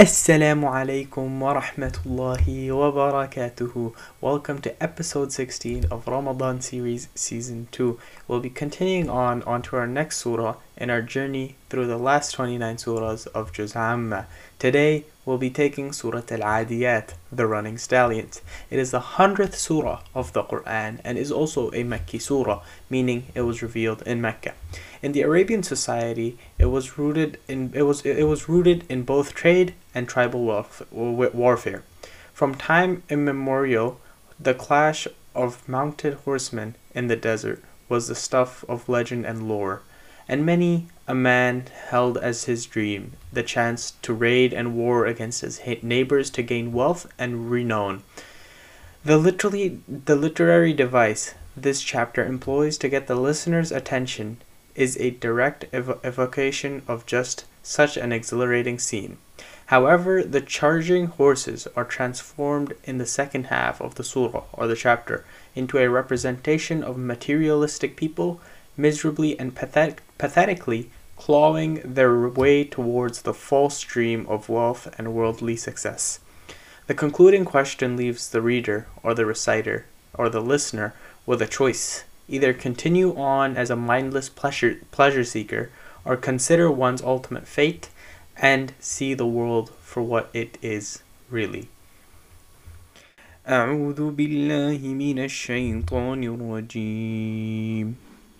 Assalamu alaikum wa rahmatullahi wa barakatuhu. Welcome to episode 16 of Ramadan series season 2. We'll be continuing on onto our next surah in our journey through the last 29 surahs of Juz Amma. Today we'll be taking Surah Al-Adiyat, the running stallions. It is the 100th surah of the Quran and is also a Mekki surah, meaning it was revealed in Mecca. In the Arabian society, it was rooted in it was it was rooted in both trade and tribal warfare. From time immemorial, the clash of mounted horsemen in the desert was the stuff of legend and lore, and many a man held as his dream the chance to raid and war against his neighbors to gain wealth and renown. The literally the literary device this chapter employs to get the listener's attention is a direct ev- evocation of just such an exhilarating scene. However, the charging horses are transformed in the second half of the surah or the chapter into a representation of materialistic people miserably and pathetic- pathetically clawing their way towards the false dream of wealth and worldly success. The concluding question leaves the reader or the reciter or the listener with a choice either continue on as a mindless pleasure, pleasure seeker or consider one's ultimate fate and see the world for what it is really. أعوذ بالله من الشيطان الرجيم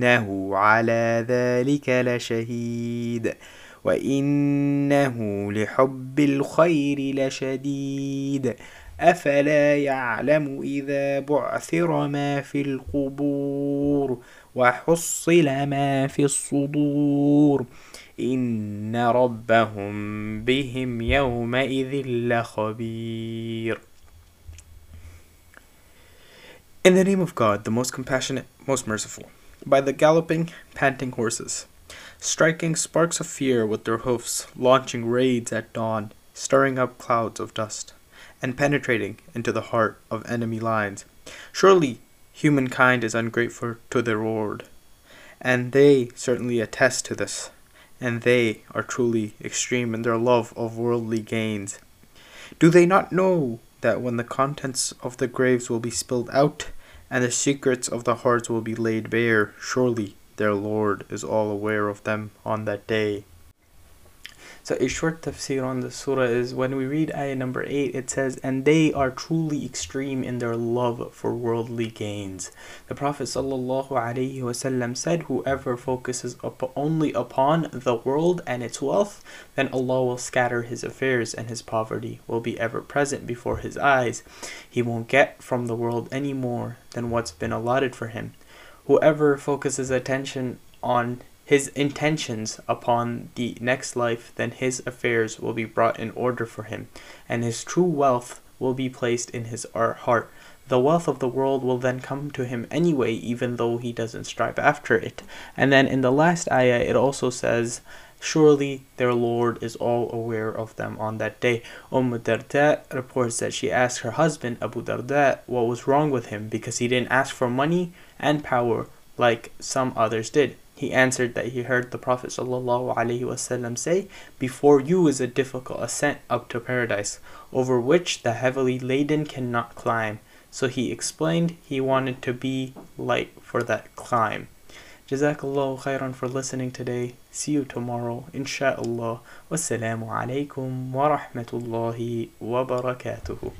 وإنه على ذلك لشهيد. وإنه لحب الخير لشديد. أفلا يعلم إذا بعثر ما في القبور وحصل ما في الصدور. إن ربهم بهم يومئذ لخبير. In the name of God, the most compassionate, most merciful, by the galloping, panting horses, striking sparks of fear with their hoofs, launching raids at dawn, stirring up clouds of dust and penetrating into the heart of enemy lines. Surely humankind is ungrateful to their Lord, and they certainly attest to this, and they are truly extreme in their love of worldly gains. Do they not know that when the contents of the graves will be spilled out, and the secrets of the hearts will be laid bare, surely their Lord is all aware of them on that day. So a short tafsir on the surah is when we read ayah number 8, it says, And they are truly extreme in their love for worldly gains. The Prophet ﷺ said, Whoever focuses up only upon the world and its wealth, then Allah will scatter his affairs and his poverty will be ever present before his eyes. He won't get from the world any more than what's been allotted for him. Whoever focuses attention on his intentions upon the next life, then his affairs will be brought in order for him, and his true wealth will be placed in his heart. The wealth of the world will then come to him anyway, even though he doesn't strive after it. And then in the last ayah, it also says, Surely their Lord is all aware of them on that day. Umm Darda reports that she asked her husband, Abu Darda, what was wrong with him because he didn't ask for money and power like some others did. He answered that he heard the Prophet ﷺ say, Before you is a difficult ascent up to paradise, over which the heavily laden cannot climb. So he explained he wanted to be light for that climb. Jazakallahu khairan for listening today. See you tomorrow, inshaAllah. Wassalamu alaikum wa rahmatullahi wa barakatuhu.